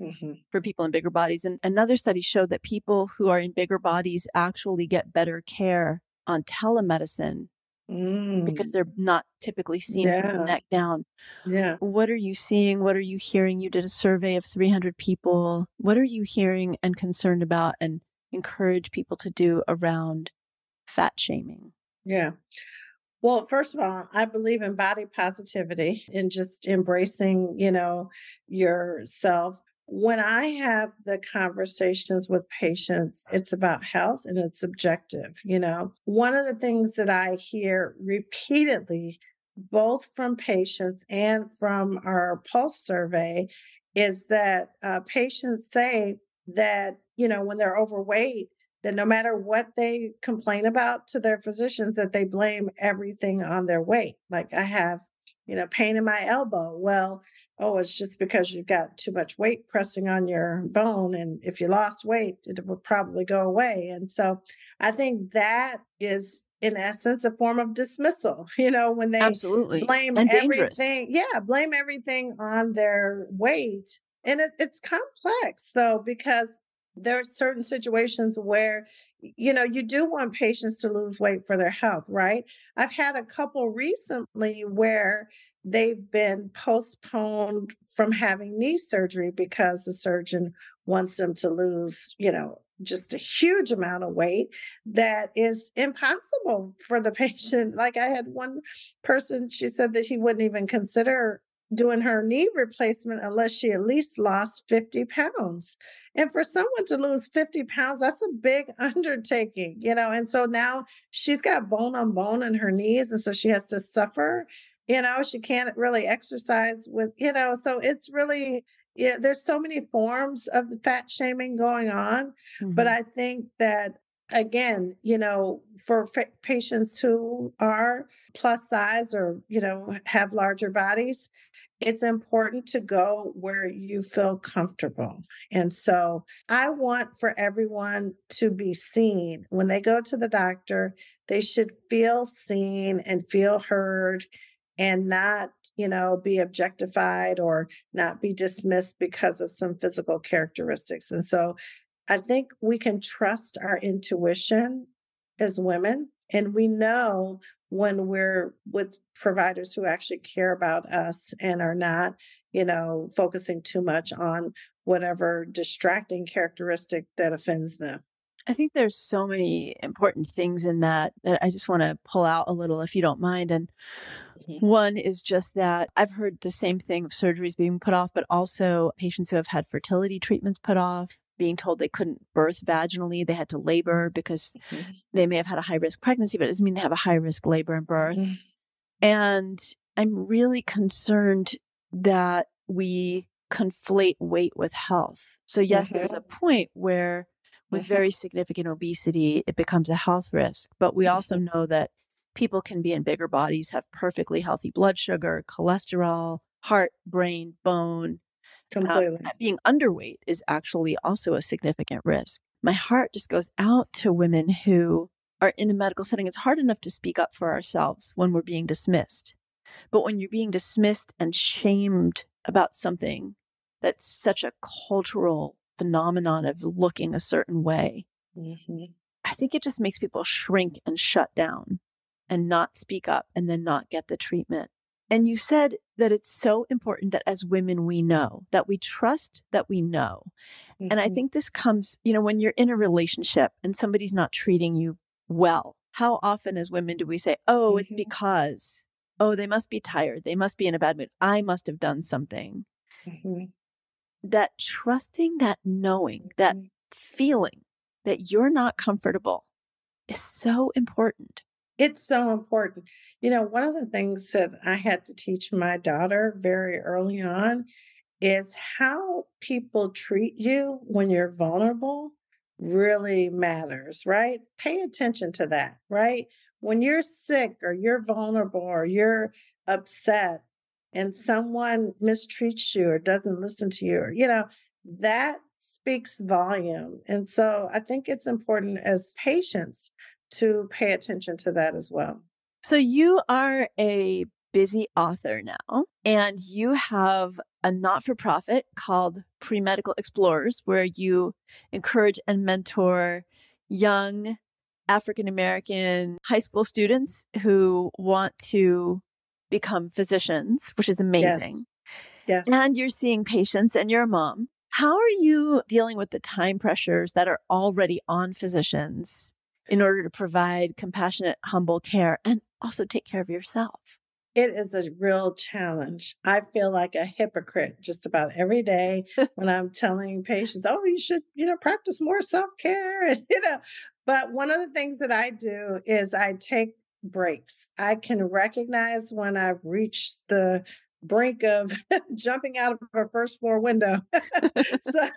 Mm-hmm. For people in bigger bodies. And another study showed that people who are in bigger bodies actually get better care on telemedicine mm. because they're not typically seen yeah. from the neck down. Yeah. What are you seeing? What are you hearing? You did a survey of 300 people. What are you hearing and concerned about and encourage people to do around fat shaming? Yeah. Well, first of all, I believe in body positivity and just embracing, you know, yourself when I have the conversations with patients, it's about health and it's subjective. You know, one of the things that I hear repeatedly, both from patients and from our pulse survey, is that uh, patients say that, you know, when they're overweight, that no matter what they complain about to their physicians, that they blame everything on their weight. Like I have you know, pain in my elbow. Well, oh, it's just because you've got too much weight pressing on your bone. And if you lost weight, it would probably go away. And so I think that is in essence a form of dismissal you know when they absolutely blame and everything yeah blame everything on their weight and it, it's complex though because there are certain situations where you know you do want patients to lose weight for their health right? I've had a couple recently where they've been postponed from having knee surgery because the surgeon wants them to lose you know just a huge amount of weight that is impossible for the patient. Like i had one person she said that he wouldn't even consider doing her knee replacement unless she at least lost 50 pounds. And for someone to lose 50 pounds, that's a big undertaking, you know. And so now she's got bone on bone in her knees. And so she has to suffer, you know, she can't really exercise with, you know, so it's really, yeah, there's so many forms of the fat shaming going on. Mm-hmm. But I think that again, you know, for fa- patients who are plus size or, you know, have larger bodies, it's important to go where you feel comfortable. And so I want for everyone to be seen. When they go to the doctor, they should feel seen and feel heard and not, you know, be objectified or not be dismissed because of some physical characteristics. And so I think we can trust our intuition as women. And we know when we're with providers who actually care about us and are not, you know, focusing too much on whatever distracting characteristic that offends them. I think there's so many important things in that that I just want to pull out a little if you don't mind. And mm-hmm. one is just that I've heard the same thing of surgeries being put off, but also patients who have had fertility treatments put off, being told they couldn't birth vaginally, they had to labor because mm-hmm. they may have had a high risk pregnancy, but it doesn't mean they have a high risk labor and birth. Mm-hmm. And I'm really concerned that we conflate weight with health. So, yes, mm-hmm. there's a point where with mm-hmm. very significant obesity, it becomes a health risk. But we also mm-hmm. know that people can be in bigger bodies, have perfectly healthy blood sugar, cholesterol, heart, brain, bone. Um, Completely. Um, being underweight is actually also a significant risk. My heart just goes out to women who are in a medical setting, it's hard enough to speak up for ourselves when we're being dismissed. But when you're being dismissed and shamed about something that's such a cultural phenomenon of looking a certain way, mm-hmm. I think it just makes people shrink and shut down and not speak up and then not get the treatment. And you said that it's so important that as women, we know that we trust that we know. Mm-hmm. And I mm-hmm. think this comes, you know, when you're in a relationship and somebody's not treating you well. How often as women do we say, oh, mm-hmm. it's because, oh, they must be tired. They must be in a bad mood. I must have done something. Mm-hmm. That trusting, that knowing, that mm-hmm. feeling that you're not comfortable is so important. It's so important. You know, one of the things that I had to teach my daughter very early on is how people treat you when you're vulnerable really matters, right? Pay attention to that, right? When you're sick or you're vulnerable or you're upset and someone mistreats you or doesn't listen to you, or, you know, that speaks volume. And so I think it's important as patients to pay attention to that as well. So you are a busy author now, and you have a not for profit called Pre Medical Explorers, where you encourage and mentor young African American high school students who want to become physicians, which is amazing. Yes. yes. And you're seeing patients and you're a mom. How are you dealing with the time pressures that are already on physicians in order to provide compassionate, humble care and also take care of yourself? It is a real challenge. I feel like a hypocrite just about every day when I'm telling patients, "Oh, you should, you know, practice more self-care." And, you know, but one of the things that I do is I take breaks. I can recognize when I've reached the brink of jumping out of a first floor window. so,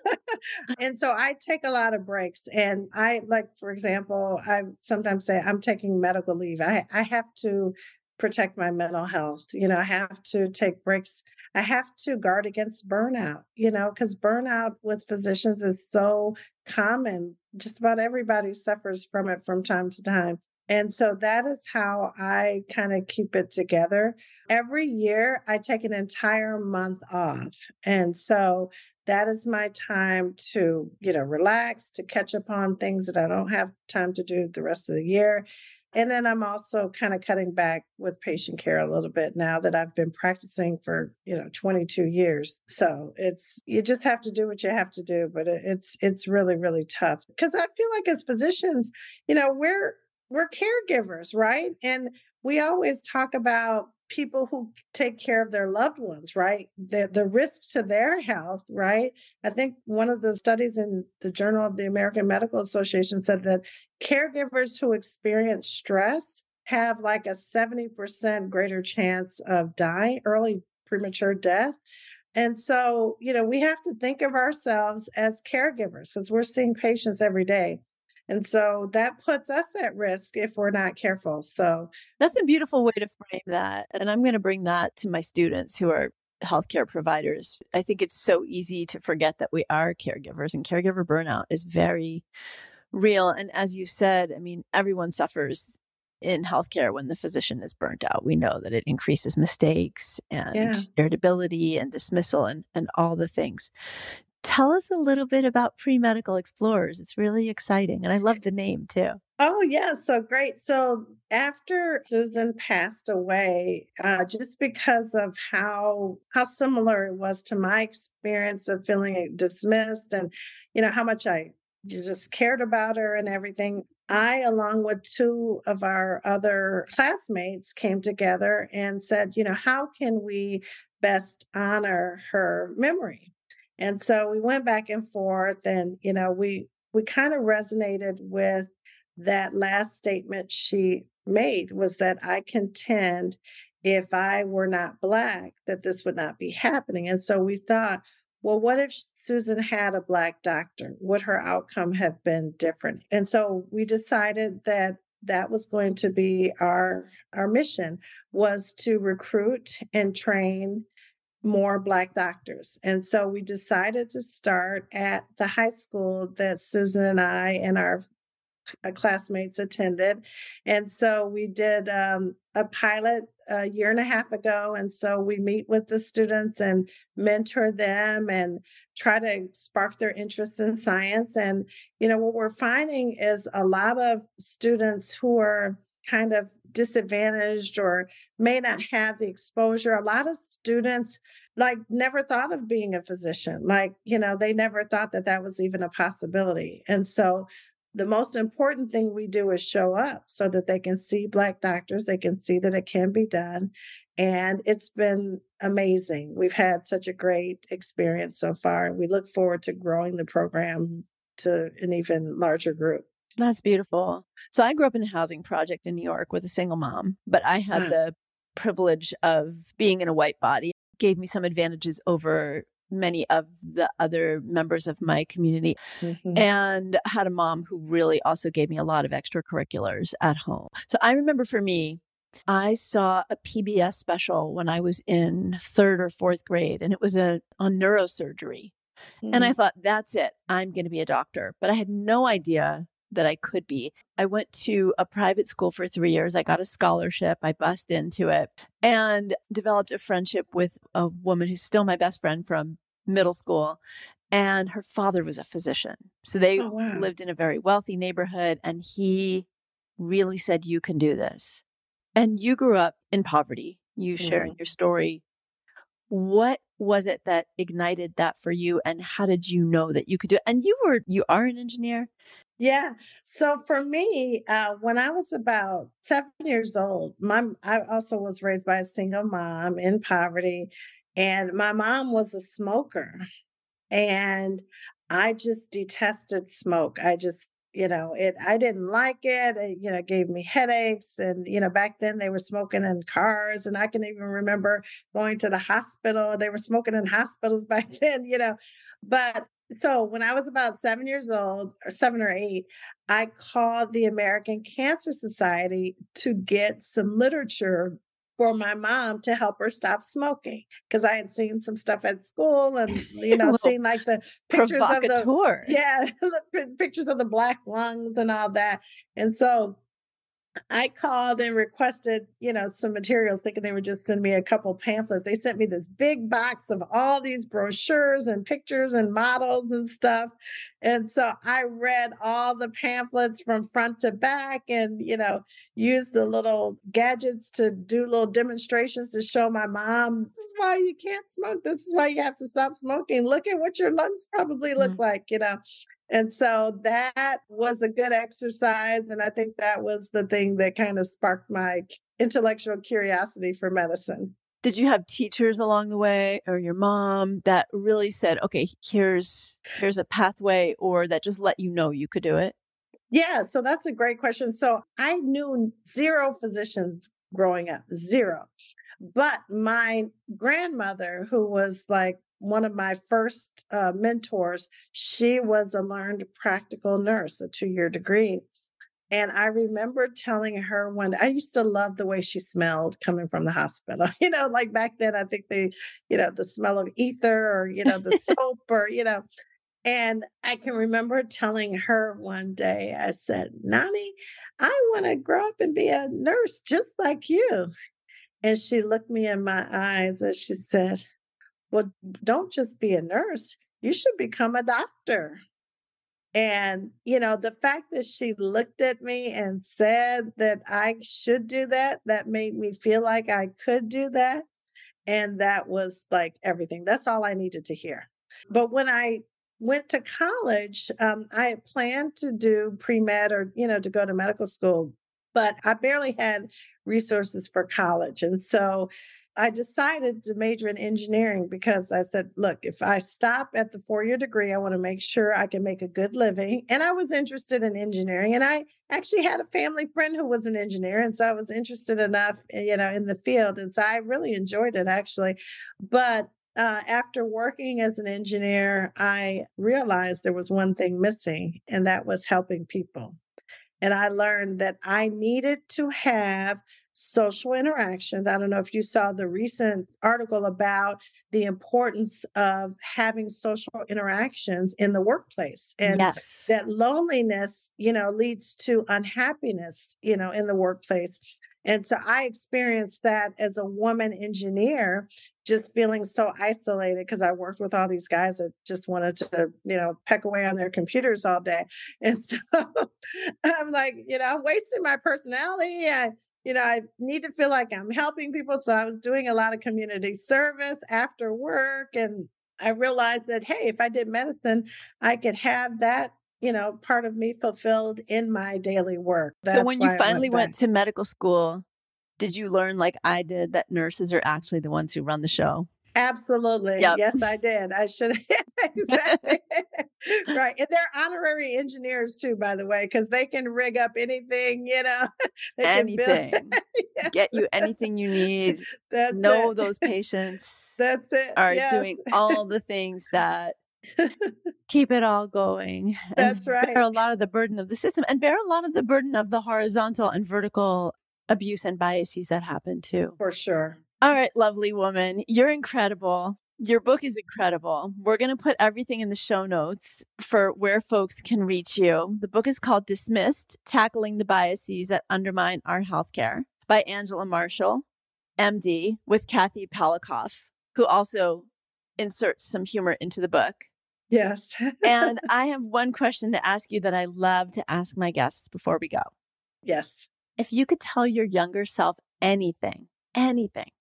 and so I take a lot of breaks. And I like, for example, I sometimes say I'm taking medical leave. I, I have to protect my mental health. You know, I have to take breaks. I have to guard against burnout, you know, because burnout with physicians is so common. Just about everybody suffers from it from time to time. And so that is how I kind of keep it together. Every year, I take an entire month off. And so that is my time to, you know, relax, to catch up on things that I don't have time to do the rest of the year. And then I'm also kind of cutting back with patient care a little bit now that I've been practicing for, you know, 22 years. So it's you just have to do what you have to do, but it's it's really really tough because I feel like as physicians, you know, we're we're caregivers, right? And we always talk about people who take care of their loved ones, right? The the risk to their health, right? I think one of the studies in the Journal of the American Medical Association said that caregivers who experience stress have like a 70% greater chance of dying, early premature death. And so, you know, we have to think of ourselves as caregivers because we're seeing patients every day. And so that puts us at risk if we're not careful. So that's a beautiful way to frame that. And I'm going to bring that to my students who are healthcare providers. I think it's so easy to forget that we are caregivers and caregiver burnout is very real. And as you said, I mean, everyone suffers in healthcare when the physician is burnt out. We know that it increases mistakes and yeah. irritability and dismissal and, and all the things. Tell us a little bit about Pre Medical Explorers. It's really exciting. And I love the name too. Oh, yeah. So great. So after Susan passed away, uh, just because of how how similar it was to my experience of feeling dismissed and, you know, how much I just cared about her and everything, I, along with two of our other classmates, came together and said, you know, how can we best honor her memory? And so we went back and forth and you know we we kind of resonated with that last statement she made was that I contend if I were not black that this would not be happening. And so we thought well, what if Susan had a black doctor? Would her outcome have been different? And so we decided that that was going to be our our mission was to recruit and train more Black doctors. And so we decided to start at the high school that Susan and I and our uh, classmates attended. And so we did um, a pilot a year and a half ago. And so we meet with the students and mentor them and try to spark their interest in science. And, you know, what we're finding is a lot of students who are kind of disadvantaged or may not have the exposure. A lot of students like never thought of being a physician. Like, you know, they never thought that that was even a possibility. And so the most important thing we do is show up so that they can see black doctors, they can see that it can be done. And it's been amazing. We've had such a great experience so far, and we look forward to growing the program to an even larger group. That's beautiful. So I grew up in a housing project in New York with a single mom, but I had Mm. the privilege of being in a white body. It gave me some advantages over many of the other members of my community Mhm. and had a mom who really also gave me a lot of extracurriculars at home. So I remember for me, I saw a PBS special when I was in third or fourth grade, and it was a on neurosurgery. And I Mhm. thought, that's it. I'm going to be a doctor. But I had no idea that I could be. I went to a private school for three years. I got a scholarship. I bust into it and developed a friendship with a woman who's still my best friend from middle school. And her father was a physician. So they Oh, wow. lived in a very wealthy neighborhood. And he really said, You can do this. And you grew up in poverty. You sharing mm-hmm. your story. What was it that ignited that for you? And how did you know that you could do it? And you were, you are an engineer. Yeah. So for me, uh, when I was about seven years old, my I also was raised by a single mom in poverty, and my mom was a smoker, and I just detested smoke. I just you know it i didn't like it it you know gave me headaches and you know back then they were smoking in cars and i can even remember going to the hospital they were smoking in hospitals back then you know. But so when I was about seven years old, or seven or eight, I called the American Cancer Society to get some literature for my mom to help her stop smoking because I had seen some stuff at school and you know seen like the pictures of the yeah pictures of the black lungs and all that, and so I called and requested, you know, some materials, thinking they would just send me a couple pamphlets. They sent me this big box of all these brochures and pictures and models and stuff. And so I read all the pamphlets from front to back and, you know, used the little gadgets to do little demonstrations to show my mom, this is why you can't smoke. This is why you have to stop smoking. Look at what your lungs probably look Mm. like, you know. And so that was a good exercise. And I think that was the thing that kind of sparked my intellectual curiosity for medicine. Did you have teachers along the way or your mom that really said, okay, here's here's a pathway or that just let you know you could do it? Yeah, so that's a great question. So I knew zero physicians growing up, zero. But my grandmother, who was like one of my first uh, mentors, she was a learned practical nurse, a two year degree. And I remember telling her when I used to love the way she smelled coming from the hospital. You know, like back then, I think they, you know, the smell of ether or, you know, the soap or, you know, and I can remember telling her one day, I said, Nani, I want to grow up and be a nurse just like you. And she looked me in my eyes and she said, Well, don't just be a nurse, you should become a doctor. And, you know, the fact that she looked at me and said that I should do that, that made me feel like I could do that. And that was like everything. That's all I needed to hear. But when I went to college, um, I had planned to do pre med or, you know, to go to medical school, but I barely had resources for college. And so I decided to major in engineering because I said, look, if I stop at the four year degree, I want to make sure I can make a good living. And I was interested in engineering. And I actually had a family friend who was an engineer. And so I was interested enough, eh, you know, in the field. And so I really enjoyed it actually. But uh, after working as an engineer, I realized there was one thing missing, and that was helping people. And I learned that I needed to have social interactions. I don't know if you saw the recent article about the importance of having social interactions in the workplace and yes. that loneliness, you know, leads to unhappiness, you know, in the workplace. And so I experienced that as a woman engineer, just feeling so isolated because I worked with all these guys that just wanted to, you know, peck away on their computers all day. And so I'm like, you know, I'm wasting my personality. And, you know, I need to feel like I'm helping people. So I was doing a lot of community service after work. And I realized that, hey, if I did medicine, I could have that you know, part of me fulfilled in my daily work. so when you finally went back. to medical school, did you learn like I did that nurses are actually the ones who run the show? Absolutely. Yep. Yes, I did. I should exactly right. And they're honorary engineers too, by the way, because they can rig up anything, you know. Anything. Yes, Get you anything you need. That's know it. those patients That's it. are yes. doing all the things that keep it all going. and That's right. Bear a lot of the burden of the system and bear a lot of the burden of the horizontal and vertical abuse and biases that happen too. for sure. All right, lovely woman, you're incredible. Your book is incredible. We're going to put everything in the show notes for where folks can reach you. The book is called Dismissed Tackling the Biases That Undermine Our Healthcare by Angela Marshall, MD, with Kathy Palokoff, who also inserts some humor into the book. Yes. And I have one question to ask you that I love to ask my guests before we go. yes. If you could tell your younger self anything, anything,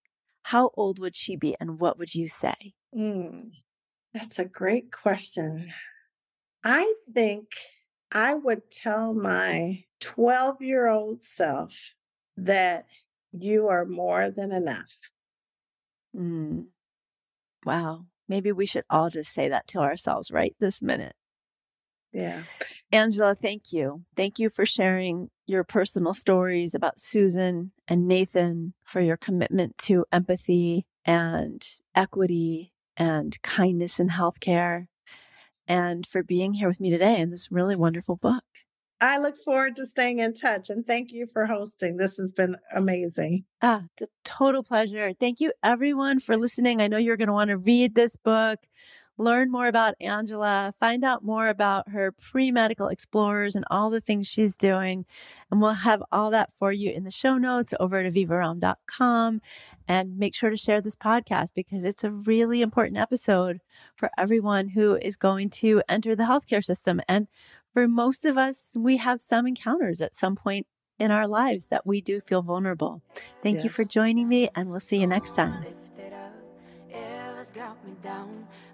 how old would she be and what would you say? Mm, that's a great question. I think I would tell my 12 year old self that you are more than enough. Mm. Wow. Maybe we should all just say that to ourselves right this minute. Yeah. Angela, thank you. Thank you for sharing your personal stories about Susan and Nathan, for your commitment to empathy and equity and kindness in healthcare, and for being here with me today in this really wonderful book. I look forward to staying in touch and thank you for hosting. This has been amazing. Ah, the total pleasure. Thank you, everyone, for listening. I know you're going to want to read this book, learn more about Angela, find out more about her pre medical explorers and all the things she's doing. And we'll have all that for you in the show notes over at avivaromm.com. And make sure to share this podcast because it's a really important episode for everyone who is going to enter the healthcare system. And for most of us, we have some encounters at some point in our lives that we do feel vulnerable. Thank you for joining me, and we'll see you next time.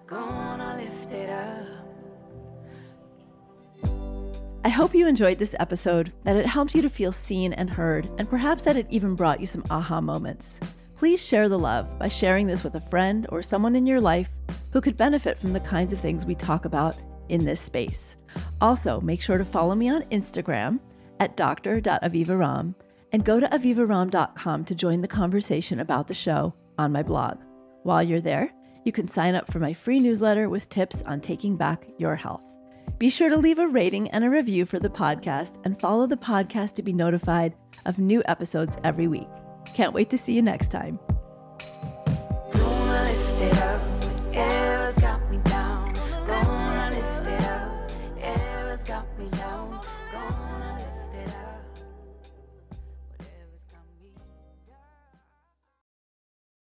Gonna lift it up. I hope you enjoyed this episode, that it helped you to feel seen and heard, and perhaps that it even brought you some aha moments. Please share the love by sharing this with a friend or someone in your life who could benefit from the kinds of things we talk about in this space. Also, make sure to follow me on Instagram at dr.avivaromm and go to avivaromm.com to join the conversation about the show on my blog. While you're there, you can sign up for my free newsletter with tips on taking back your health. Be sure to leave a rating and a review for the podcast and follow the podcast to be notified of new episodes every week. Can't wait to see you next time.